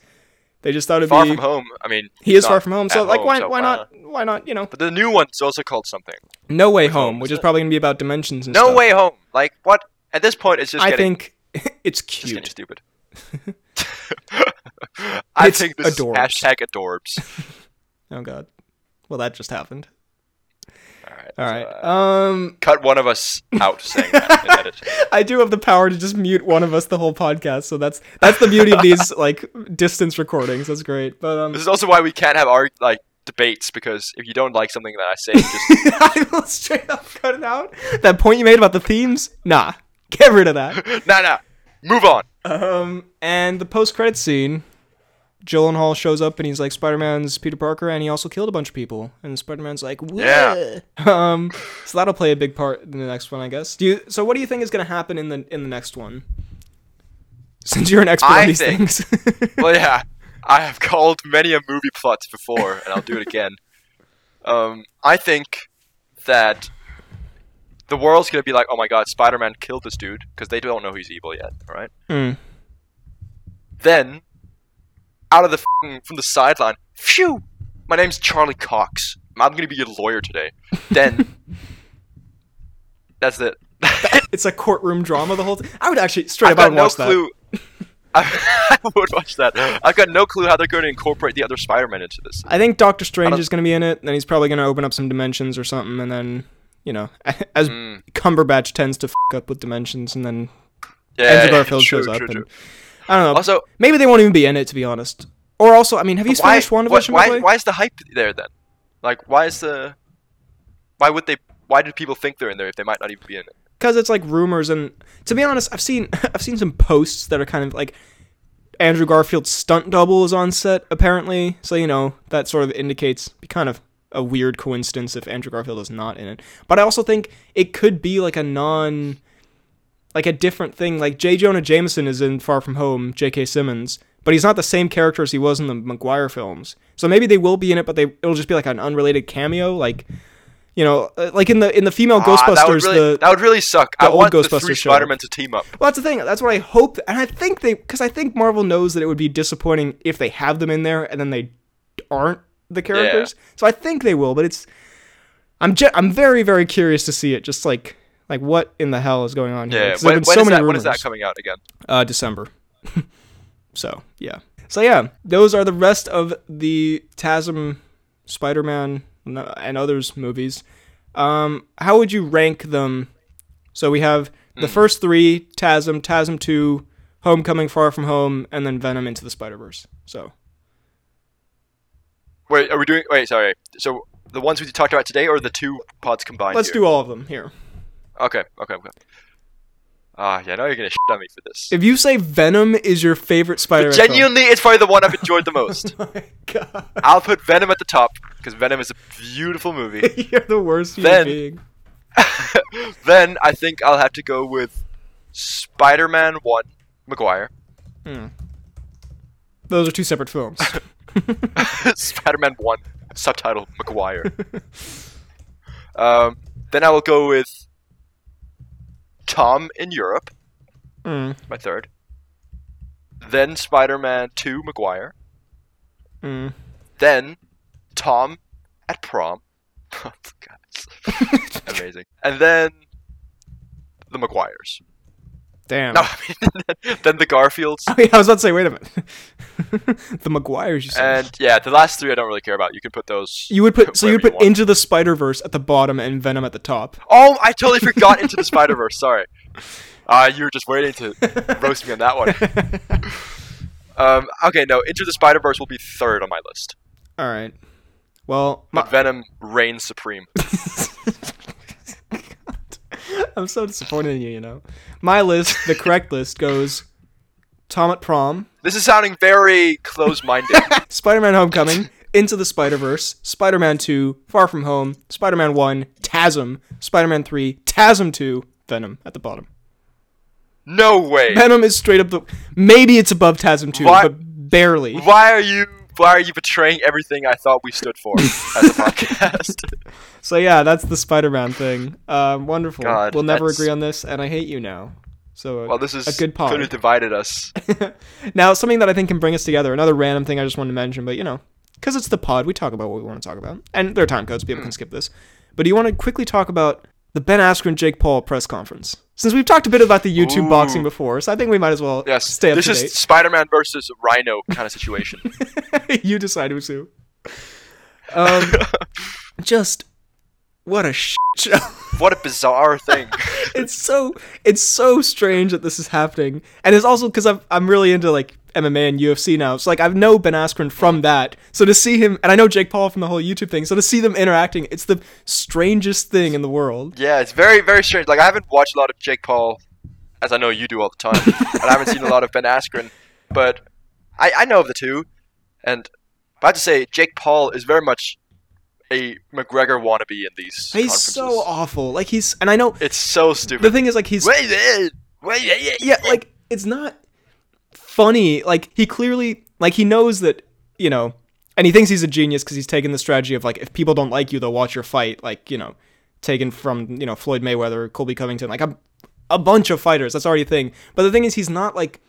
they just thought it'd Far be from home. I mean, he is far from home so at like home, why, so why uh, not why not you know But the new one's also called something. no way Home, home which is it? probably gonna be about dimensions and stuff. No stuff. way home. Like what? At this point, it's just i getting, think it's just cute stupid. I It's think this adorbs. is hashtag adorbs. oh god well that just happened All right. all right uh, um cut one of us out saying that in edit. i do have the power to just mute one of us the whole podcast so that's that's the beauty of these like distance recordings that's great but um This is also why we can't have our like debates because if you don't like something that I say, just I will straight up cut it out. That point you made about the themes, nah, get rid of that. nah nah. Move on. Um, and the post-credit scene, Hall shows up and he's like Spider-Man's Peter Parker, and he also killed a bunch of people. And Spider-Man's like, Whoa. Yeah. Um, so that'll play a big part in the next one, I guess. Do you? So what do you think is gonna happen in the in the next one? Since you're an expert I on these think- things. Well, yeah, I have called many a movie plot before, and I'll do it again. Um, I think that the world's gonna be like, "Oh my God, Spider-Man killed this dude," because they don't know he's evil yet. right? Hmm. Then, out of the f***ing- from the sideline, phew, my name's Charlie Cox. I'm gonna be your lawyer today. Then, that's it. It's a courtroom drama the whole time. I would actually straight I've up no watch that. clue. I would watch that. I've got no clue how they're going to incorporate the other Spider-Man into this. I think Doctor Strange is going to be in it, and he's probably going to open up some dimensions or something, and then you know, as Mm. Cumberbatch tends to f up with dimensions, and then Yeah, Andrew Garfield true, shows up, true, and true. I don't know. Also, maybe they won't even be in it, to be honest. Or also, I mean, have you why, finished WandaVision? why, by the way? why is the hype there then? Like, why is the? Why would they? Why do people think they're in there if they might not even be in it? because it's like rumors and to be honest i've seen i've seen some posts that are kind of like andrew garfield's stunt double is on set apparently so you know that sort of indicates kind of a weird coincidence if andrew garfield is not in it but i also think it could be like a non like a different thing like j jonah jameson is in far from home j.k simmons but he's not the same character as he was in the mcguire films so maybe they will be in it but they it'll just be like an unrelated cameo like you know, uh, like in the in the female Ah, Ghostbusters, that would really, the that would really suck. the I old want the three show. Spider-Men to team up. Well, that's the thing. That's what I hope, and I think they, because I think Marvel knows that it would be disappointing if they have them in there and then they aren't the characters. So I think they will, but it's, I'm, ge- I'm very, very curious to see it. Just like, like what in the hell is going on here? Yeah. When, when so is many that? When is that coming out again? Uh, December. so yeah. So yeah, those are the rest of the TASM, Spider-Man, and others movies. Um, how would you rank them? So we have the first three: TASM, TASM Two, Homecoming, Far From Home, and then Venom into the Spider Verse. So Wait, are we doing? Wait, sorry. So the ones we talked about today, or the two pods combined? let's here? do all of them here. Okay, okay, okay. Ah, yeah, now you're gonna shit on me for this. If you say Venom is your favorite Spider-Man, film- Genuinely, it's probably the one I've enjoyed the most. Oh my god, I'll put Venom at the top because Venom is a beautiful movie. you're the worst human Then- being. then I think I'll have to go with Spider-Man One, McGuire. Hmm. Those are two separate films. Spider-Man One, subtitle McGuire. um, then I will go with Tom in Europe, Mm, my third. Then Spider-Man Two, McGuire. mm. Then Tom at prom. Oh, amazing. And then the McGuires. Damn. No, I mean, then the Garfields. Oh, yeah, I was about to say, wait a minute. the Maguires, you said. And yeah, the last three I don't really care about. You can put those. you would put so you would put want. Into the Spider Verse at the bottom and Venom at the top. Oh, I totally forgot Into the Spider Verse. Sorry. Uh, you were just waiting to roast me on that one. Um, okay, no, Into the Spider Verse will be third on my list. All right. Well, But my, Venom reigns supreme. I'm so disappointed in you. You know, my list, the correct list goes: Tom at prom, This is sounding very close-minded. Spider-Man: Homecoming, Into the Spider-Verse, Spider-Man 2, Far From Home, Spider-Man 1, TASM, Spider-Man 3, TASM 2, Venom at the bottom. no way. Venom is straight up the. Maybe it's above TASM 2, Why- but barely. Why are you? Why are you betraying everything I thought we stood for as a podcast? So yeah, that's the Spider-Man thing. Um, wonderful. God, we'll never that's- agree on this, and I hate you now. So uh, well, this is a good pod. could have divided us. now something that I think can bring us together. Another random thing I just wanted to mention, but you know, because it's the pod, we talk about what we want to talk about, and there are time codes. People Hmm. can skip this. But do you want to quickly talk about the Ben Askren Jake Paul press conference? Since we've talked a bit about the YouTube Ooh. boxing before, so I think we might as well Yes, stay up this to is. Spider-Man versus Rhino kind of situation. you decide who's who. Um, just what a shit show. what a bizarre thing. it's so it's so strange that this is happening, and it's also because I'm I'm really into like MMA and UFC now. So like I've know Ben Askren from that. So to see him, and I know Jake Paul from the whole YouTube thing. So to see them interacting, it's the strangest thing in the world. Yeah, it's very, very strange. Like I haven't watched a lot of Jake Paul, as I know you do all the time, and I haven't seen a lot of Ben Askren, but I, I know of the two, and I have to say Jake Paul is very much a McGregor wannabe in these He's so awful. Like he's, and I know It's so stupid. the thing is like he's Wait, wait, wait, wait, yeah, like it's not funny. Like he clearly like he knows that you know, and he thinks he's a genius because he's taken the strategy of like if people don't like you, they'll watch your fight. Like you know, taken from you know Floyd Mayweather, Colby Covington, like a a bunch of fighters. That's already a thing. But the thing is, he's not like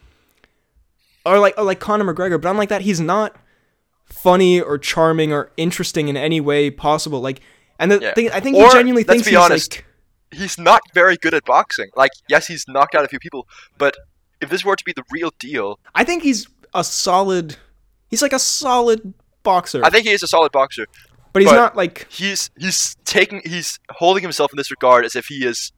or like or like Conor McGregor. But unlike that, he's not funny or charming or interesting in any way possible. Like. And the Yeah. thing, I think Or, he genuinely let's thinks be he's honest, like, He's not very good at boxing. Like, yes, he's knocked out a few people, but if this were to be the real deal, I think he's a solid. He's like a solid boxer, I think he is a solid boxer. but he's but- not like He's he's taking he's holding himself in this regard as if he is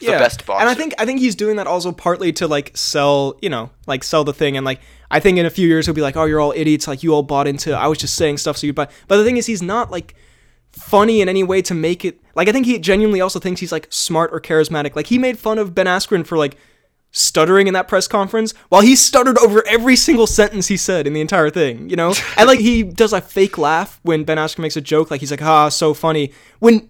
the best boxer. And I think I think he's doing that also partly to like sell, you know, like sell the thing. And like I think in a few years he'll be like, oh, you're all idiots. Like you all bought into. I was just saying stuff so you buy. But the thing is, he's not like funny in any way to make it. Like I think he genuinely also thinks he's like smart or charismatic. Like he made fun of Ben Askren for like stuttering in that press conference while he stuttered over every single sentence he said in the entire thing, you know? and like he does a fake laugh when Ben Askren makes a joke, like he's like, ah, so funny. When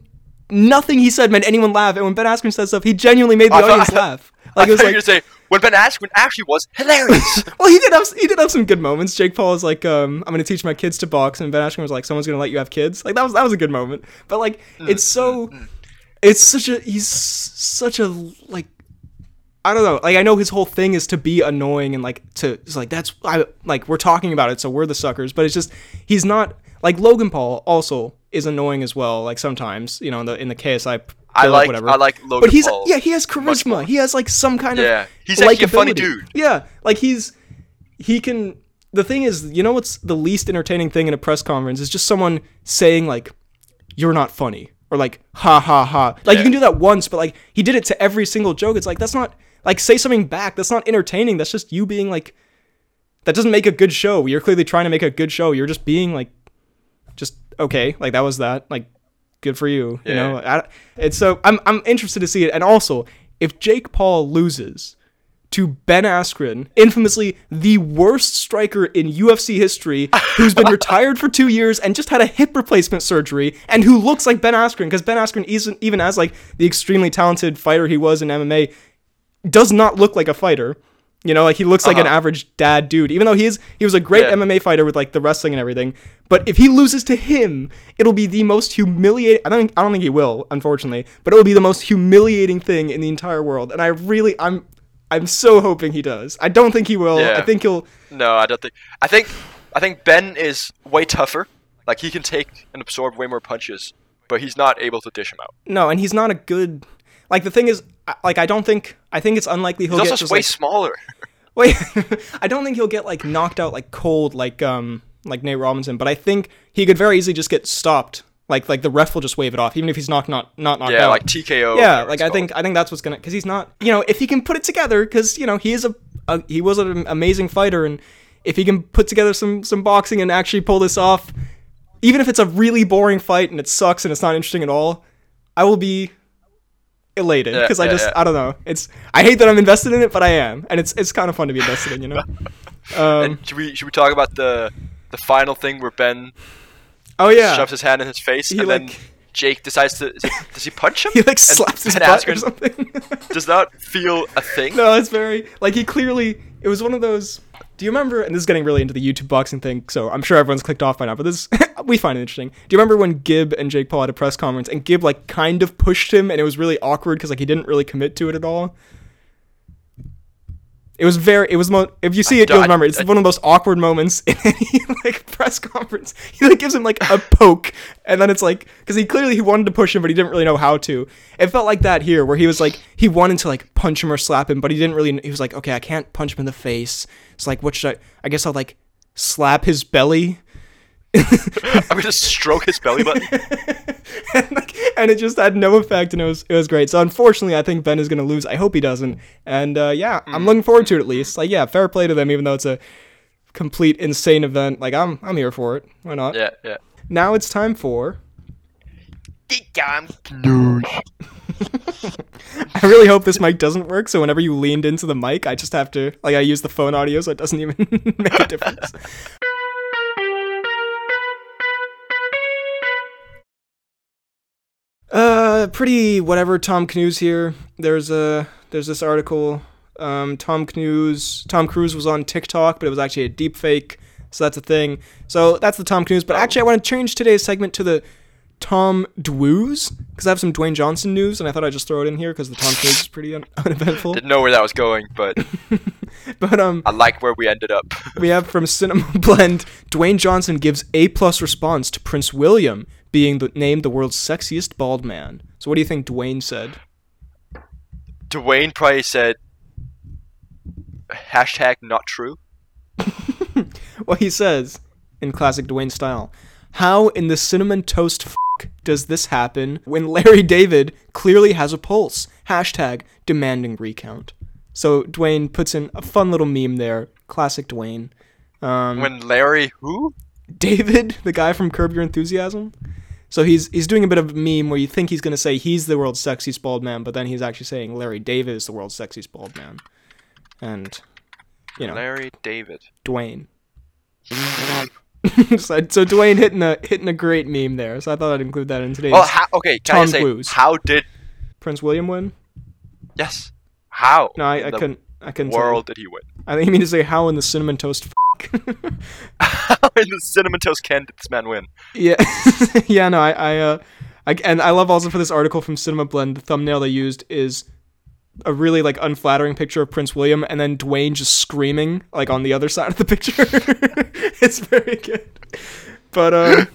nothing he said made anyone laugh, and when Ben Askren said stuff, he genuinely made the I audience thought- laugh. I Like it was you like gonna say when Ben Askren actually was hilarious. well, he did have he did have some good moments. Jake Paul was like, um, "I'm gonna teach my kids to box," and Ben Askren was like, "Someone's gonna let you have kids." Like that was that was a good moment. But like, mm, it's mm, so, mm. it's such a he's such a like, I don't know. Like I know his whole thing is to be annoying and like to it's like that's I like we're talking about it, so we're the suckers. But it's just he's not like Logan Paul also is annoying as well. Like sometimes you know in the in the KSI. I like whatever. I like Logan Paul. But he's Paul. yeah, he has charisma. He has like some kind of Yeah. He's actually a funny dude. Yeah, like he's he can. The thing is, you know what's the least entertaining thing in a press conference is just someone saying like, "You're not funny," or like, "Ha ha ha." Like you can do that once, but like he did it to every single joke. It's like that's not like say something back. That's not entertaining. That's just you being like. That doesn't make a good show. You're clearly trying to make a good show. You're just being like, just okay. Like that was that. Like good for you. Yeah. You know, I, it's so I'm I'm interested to see it. And also, if Jake Paul loses to Ben Askren, infamously the worst striker in UFC history, who's been retired for two years and just had a hip replacement surgery, and who looks like Ben Askren, because Ben Askren, isn't, even as like the extremely talented fighter he was in MMA, does not look like a fighter. You know, like he looks like an Uh-huh. average dad dude. Even though he is, he was a great Yeah. MMA fighter with like the wrestling and everything. But if he loses to him, it'll be the most humiliating. I don't, I don't think he will, unfortunately. But it will be the most humiliating thing in the entire world. And I really, I'm, I'm so hoping he does. I don't think he will. Yeah. I think he'll. No, I don't think. I think I think Ben is way tougher. Like he can take and absorb way more punches, but he's not able to dish him out. No, and he's not a good. Like the thing is, like I don't think. I think it's unlikely he'll He's get just way like, smaller. Wait, I don't think he'll get like knocked out like cold like um like Nate Robinson, but I think he could very easily just get stopped. Like like the ref will just wave it off, even if he's not not not knocked yeah, out. Yeah, like TKO. yeah, like I think I think that's what's gonna because he's not you know if he can put it together because you know he is a, a he was an amazing fighter and if he can put together some some boxing and actually pull this off, even if it's a really boring fight and it sucks and it's not interesting at all, I will be elated Yeah, because I yeah, just yeah. I don't know it's I hate that I'm invested in it but I am and it's it's kind of fun to be invested in you know. Um, And should we should we talk about the the final thing where Ben oh yeah, shoves his hand in his face He, and then Jake decides to does he punch him? he like And slaps his Ben butt or something. Does not feel a thing. No, it's very like he clearly it was one of those. Do you remember? And this is getting really into the YouTube boxing thing, so I'm sure everyone's clicked off by now. But this we find it interesting. Do you remember when Gibb and Jake Paul had a press conference and Gibb like kind of pushed him and it was really awkward because like he didn't really commit to it at all. It was very. It was mo- if you see it, you'll remember. It's I- one of the most awkward moments in any like press conference. He like gives him like a poke, and then it's like because he clearly he wanted to push him, but he didn't really know how to. It felt like that here, where he was like he wanted to like punch him or slap him, but he didn't really. He was like, okay, I can't punch him in the face. It's like, what should I? I guess I'll like slap his belly. I'm gonna stroke his belly button. and, like, and it just had no effect, and it was it was great. So unfortunately, I think Ben is gonna lose. I hope he doesn't. And uh, yeah, I'm looking forward to it at least. Like yeah, fair play to them, even though it's a complete insane event. Like I'm I'm here for it. Why not? yeah, yeah. Now it's time for. News. I really hope this mic doesn't work. So whenever you leaned into the mic, I just have to like I use the phone audio, so it doesn't even make a difference. Uh, pretty whatever. Tom Cruise here. There's a there's this article. Um, Tom Cruise Tom Cruise was on TikTok, but it was actually a deep fake. So that's a thing. So that's the Tom Cruise. But actually, I want to change today's segment to the Tom Dwoos because I have some Dwayne Johnson news, and I thought I'd just throw it in here because the Tom Cruise is pretty un- uneventful. Didn't know where that was going, but But um, I like where we ended up. we have from Cinema Blend, Dwayne Johnson gives A plus response to Prince William being the, named the world's sexiest bald man. So what do you think Dwayne said? Dwayne probably said, hashtag not true. Well, he says, in classic Dwayne style, how in the cinnamon toast f- does this happen when Larry David clearly has a pulse? Hashtag demanding recount. So Dwayne puts in a fun little meme there. Classic Dwayne. Um, When Larry who? David, the guy from Curb Your Enthusiasm. So he's he's doing a bit of a meme where you think he's gonna say he's the world's sexiest bald man, but then he's actually saying Larry David is the world's sexiest bald man, and you know Larry David. Dwayne. so, so Dwayne hitting a hitting a great meme there. So I thought I'd include that in today's Well, how, okay. Can I Tom just say how did Prince William win. yes? How? No, I, I the couldn't. I couldn't. tell. World did he win? I think you mean to say how in the cinnamon toast. F- How in the cinnamon toast can this man win? Yeah, yeah, no, I, I, uh, I, and I love also for this article from Cinema Blend, the thumbnail they used is a really like unflattering picture of Prince William, and then Dwayne just screaming like on the other side of the picture. it's very good, but um,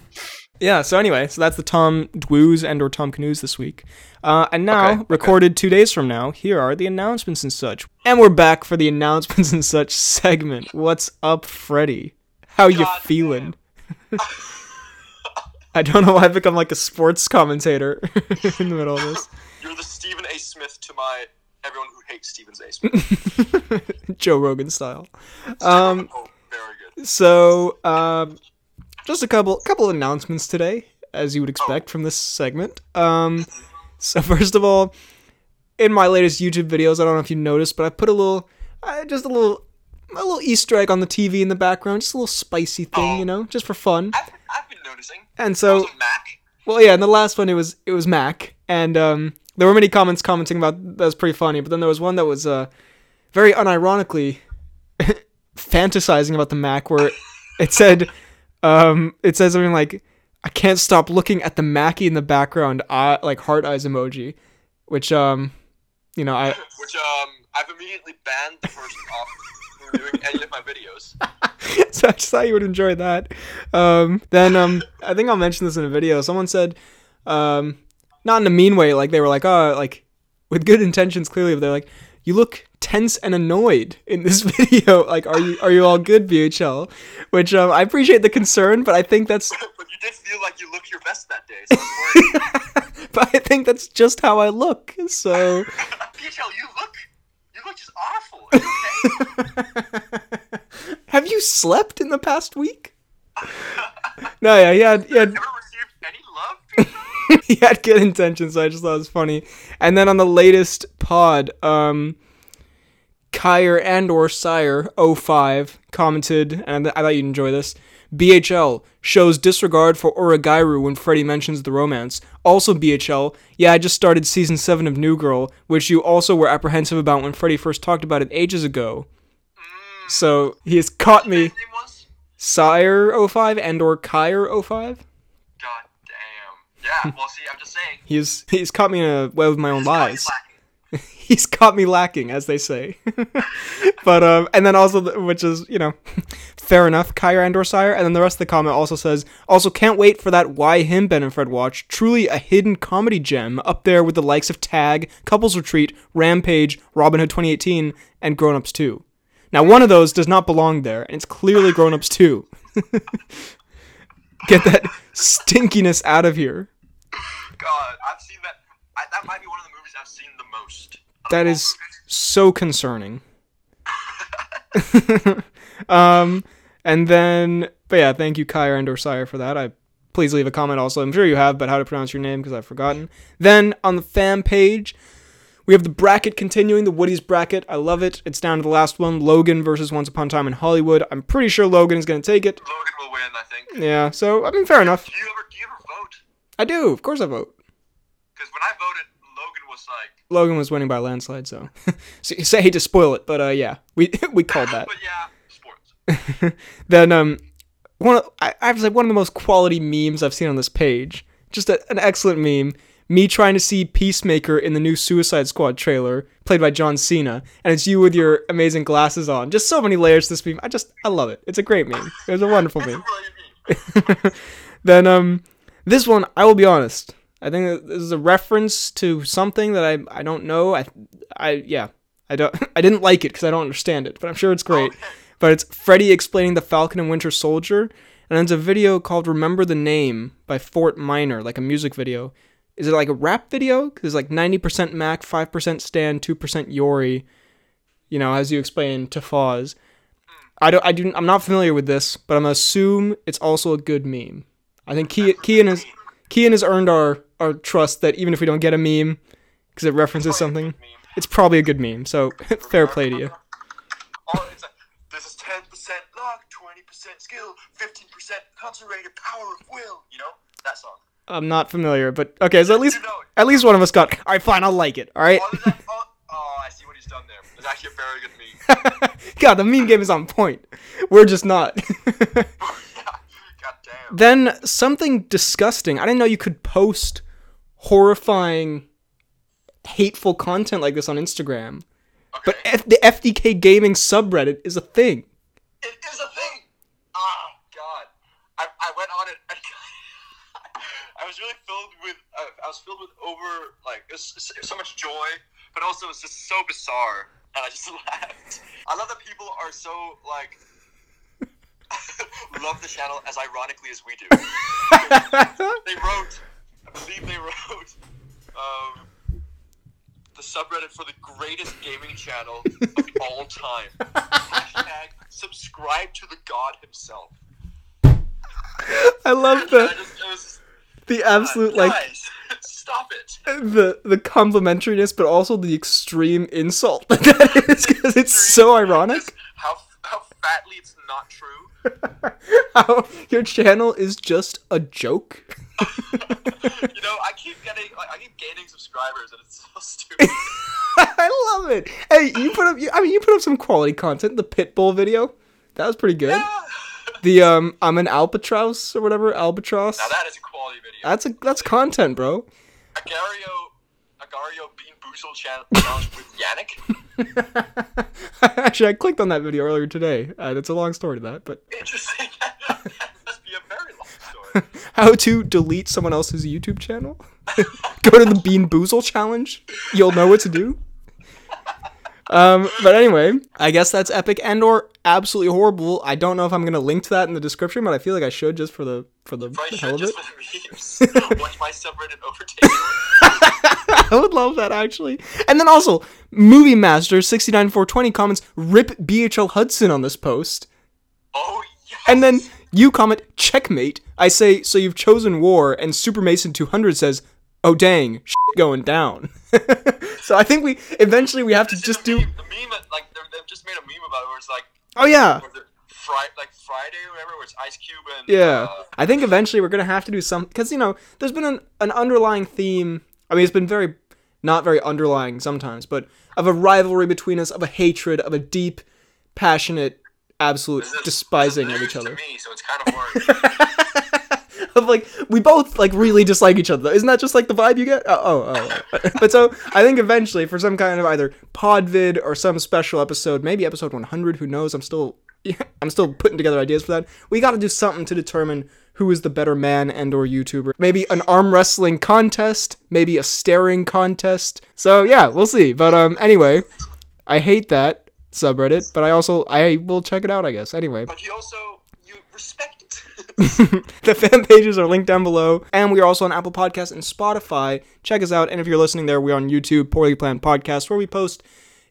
yeah. So anyway, so that's the Tom Dwoos and or Tom Canoes this week. Uh, and now, Okay, okay. recorded two days from now, here are the announcements and such. And we're back for the announcements and such segment. What's up, Freddy? How you feeling? I don't know why I've become like a sports commentator in the middle of this. You're the Stephen A. Smith to my everyone who hates Stephen A. Smith. Joe Rogan style. Um, oh, very good. so, um, just a couple couple of announcements today, as you would expect from this segment. Um, so first of all, in my latest YouTube videos, I don't know if you noticed, but I put a little, uh, just a little, a little Easter egg on the TV in the background, just a little spicy thing, you know, just for fun. I've, I've been noticing. And so, was Mac. Well, yeah, and the last one it was it was Mac, and um, there were many comments commenting about that was pretty funny. But then there was one that was uh, very unironically fantasizing about the Mac, where it said um, it says something like, "I can't stop looking at the Mackie in the background, eye, like heart eyes emoji," which um, you know, I which um I've immediately banned the person off from doing any of my videos. so I just thought you would enjoy that. Um, then um, I think I'll mention this in a video. Someone said, um, not in a mean way, like they were like, oh, like with good intentions, clearly, but they're like, you look tense and annoyed in this video. Like, are you are you all good, BHL? Which um, I appreciate the concern, but I think that's but you did feel like you looked your best that day, so but I think that's just how I look. So. PHL, you look you look just awful. Are you okay? Have you slept in the past week? no, yeah, yeah, had Never received any love? he had good intentions, so I just thought it was funny. And then on the latest pod, um, Kyer and or Sire 05 commented, and I thought you'd enjoy this. BHL shows disregard for Oragairu when Freddy mentions the romance. Also BHL, yeah, I just started season 7 of New Girl, which you also were apprehensive about when Freddy first talked about it ages ago. So he has caught me. His name was? Sire 05 and or Kyer 05? Yeah, well see, I'm just saying. He's he's caught me in a web of my own lies. he's caught me lacking, as they say. but um, and then also, which is you know, fair enough, Kyra and or Sire. And then the rest of the comment also says, also can't wait for that Why Him Ben and Fred watch. Truly a hidden comedy gem up there with the likes of Tag, Couples Retreat, Rampage, Robin Hood 2018, and Grown Ups 2. Now one of those does not belong there, and it's clearly Grown Ups 2. Get that stinkiness out of here. God, I've seen that. I, that might be one of the movies I've seen the most. That is movies. so concerning. um, and then, but yeah, thank you, Kyra and Sire, for that. I please leave a comment. Also, I'm sure you have, but how to pronounce your name because I've forgotten. Then on the fan page, we have the bracket continuing, the Woody's bracket. I love it. It's down to the last one: Logan versus Once Upon a Time in Hollywood. I'm pretty sure Logan is going to take it. Logan will win, I think. Yeah, so I mean, fair enough. Do you ever do you ever vote? I do, of course, I vote. Because when I voted, Logan was like. Logan was winning by a landslide, so so you say hate to spoil it, but uh, yeah, we we called that. But yeah, sports. then um one of, I, I have to say one of the most quality memes I've seen on this page. Just a, an excellent meme. Me trying to see Peacemaker in the new Suicide Squad trailer, played by John Cena, and it's you with your amazing glasses on. Just so many layers to this meme. I just I love it. It's a great meme. It was a wonderful meme. Then um this one I will be honest. I think this is a reference to something that I I don't know. I I yeah. I don't. I didn't like it because I don't understand it, but I'm sure it's oh. great. Okay. But it's Freddy explaining the Falcon and Winter Soldier, and then it's a video called "Remember the Name" by Fort Minor, like a music video. Is it like a rap video? Because it's like 90% Mac, 5% Stan, 2% Yori. You know, as you explain to Foz. I don't. I do. I'm not familiar with this, but I'm gonna assume it's also a good meme. I think Key, Kean has Kean has earned our our trust that even if we don't get a meme, because it references something, it's probably a good meme. So fair play to you. All it's like, this is ten percent luck, twenty percent skill, fifteen percent concentrated power of will. You know that song. I'm not familiar, but okay. So at least at least one of us got. All right, fine. I'll like it. All right. Oh, oh, oh, I see what he's done there. It's actually a very good meme. God, the meme game is on point. We're just not. Then something disgusting. I didn't know you could post horrifying, hateful content like this on Instagram. But F- the FDK gaming subreddit is a thing. It is a thing. Oh God, I, I went on it. I was really filled with. Uh, I was filled with over like it was s- so much joy, but also it's just so bizarre, and I just laughed. I love that people are so like love the channel as ironically as we do. they wrote, I believe they wrote, um, the subreddit for the greatest gaming channel of all time. Hashtag subscribe to the god himself. I love the I just, it the absolute like guys, stop it. the the complimentariness, but also the extreme insult that is because it's so ironic. How how fatly it's not true. How your channel is just a joke. You know, I keep getting like I keep gaining subscribers, and it's so stupid. I love it. Hey, you put up. you- I mean, you put up some quality content. The Pitbull video, that was pretty good. The um, I'm an albatross or whatever albatross. now that is a quality video. That's a that's content, bro. Agario, Agario Bean Boozle channel challenge with Yannick. Actually, I clicked on that video earlier today. Uh, it's a long story to that, but Interesting. that must be a very long story. how to delete someone else's YouTube channel? Go to the Bean Boozle challenge. You'll know what to do. Um, but anyway, I guess that's epic and or absolutely horrible. I don't know if I'm gonna link to that in the description, but I feel like I should just for the for the hell of it. for the memes. Watch my subreddit overtake. I would love that actually. And then also, Movie Master sixty nine four twenty comments, rip BHL Hudson on this post. Oh yes. And then you comment, checkmate. I say, so you've chosen war, and Super Mason 200 says, oh dang, shit going down. so I think we, eventually we have to just do, meme, the meme like they've just made a meme about it where it's like oh yeah. Friday like Friday or whatever where it's Ice Cube and Yeah, uh, I think eventually we're gonna have to do some because you know there's been an, an underlying theme. I mean, it's been very not very underlying sometimes, but of a rivalry between us, of a hatred, of a deep, passionate, absolute is- despising of each other. To me, so it's kind of hard. of like we both like really dislike each other. Isn't that just like the vibe you get? Oh, oh, oh. but so I think eventually for some kind of either pod vid or some special episode, maybe episode 100. Who knows? I'm still yeah, I'm still putting together ideas for that. We got to do something to determine who is the better man and or YouTuber. Maybe an arm wrestling contest, maybe a staring contest. So yeah, we'll see. But um, anyway, I hate that subreddit, but I also I will check it out. I guess anyway. but you also you respect. the fan pages are linked down below, and we are also on Apple Podcasts and Spotify. Check us out, and if you're listening there, we're on YouTube, Poorly Planned Podcast, where we post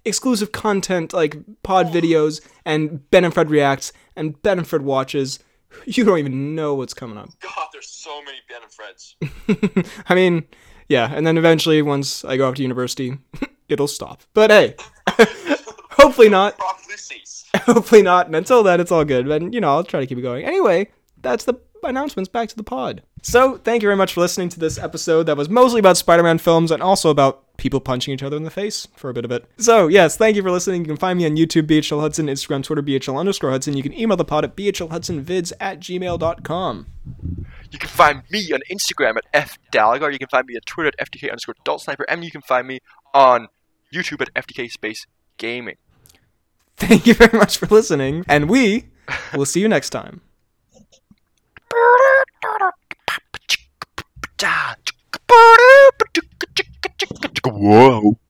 exclusive content like pod videos and Ben and Fred reacts and Ben and Fred watches. You don't even know what's coming up. God, there's so many Ben and Freds. I mean, yeah, and then eventually, once I go off to university, it'll stop. But hey, hopefully not. Hopefully not. And until then, it's all good. And, you know, I'll try to keep it going. Anyway, that's the announcements. Back to the pod. So, thank you very much for listening to this episode that was mostly about Spider Man films and also about people punching each other in the face for a bit of it. So, yes, thank you for listening. You can find me on YouTube, BHL Hudson, Instagram, Twitter, BHL underscore Hudson. You can email the pod at BHLHudsonVids at gmail.com. You can find me on Instagram at fdalagar. You can find me on Twitter at FDK underscore Adult Sniper. And you can find me on YouTube at FDK Space Gaming. Thank you very much for listening, and we will see you next time. Whoa.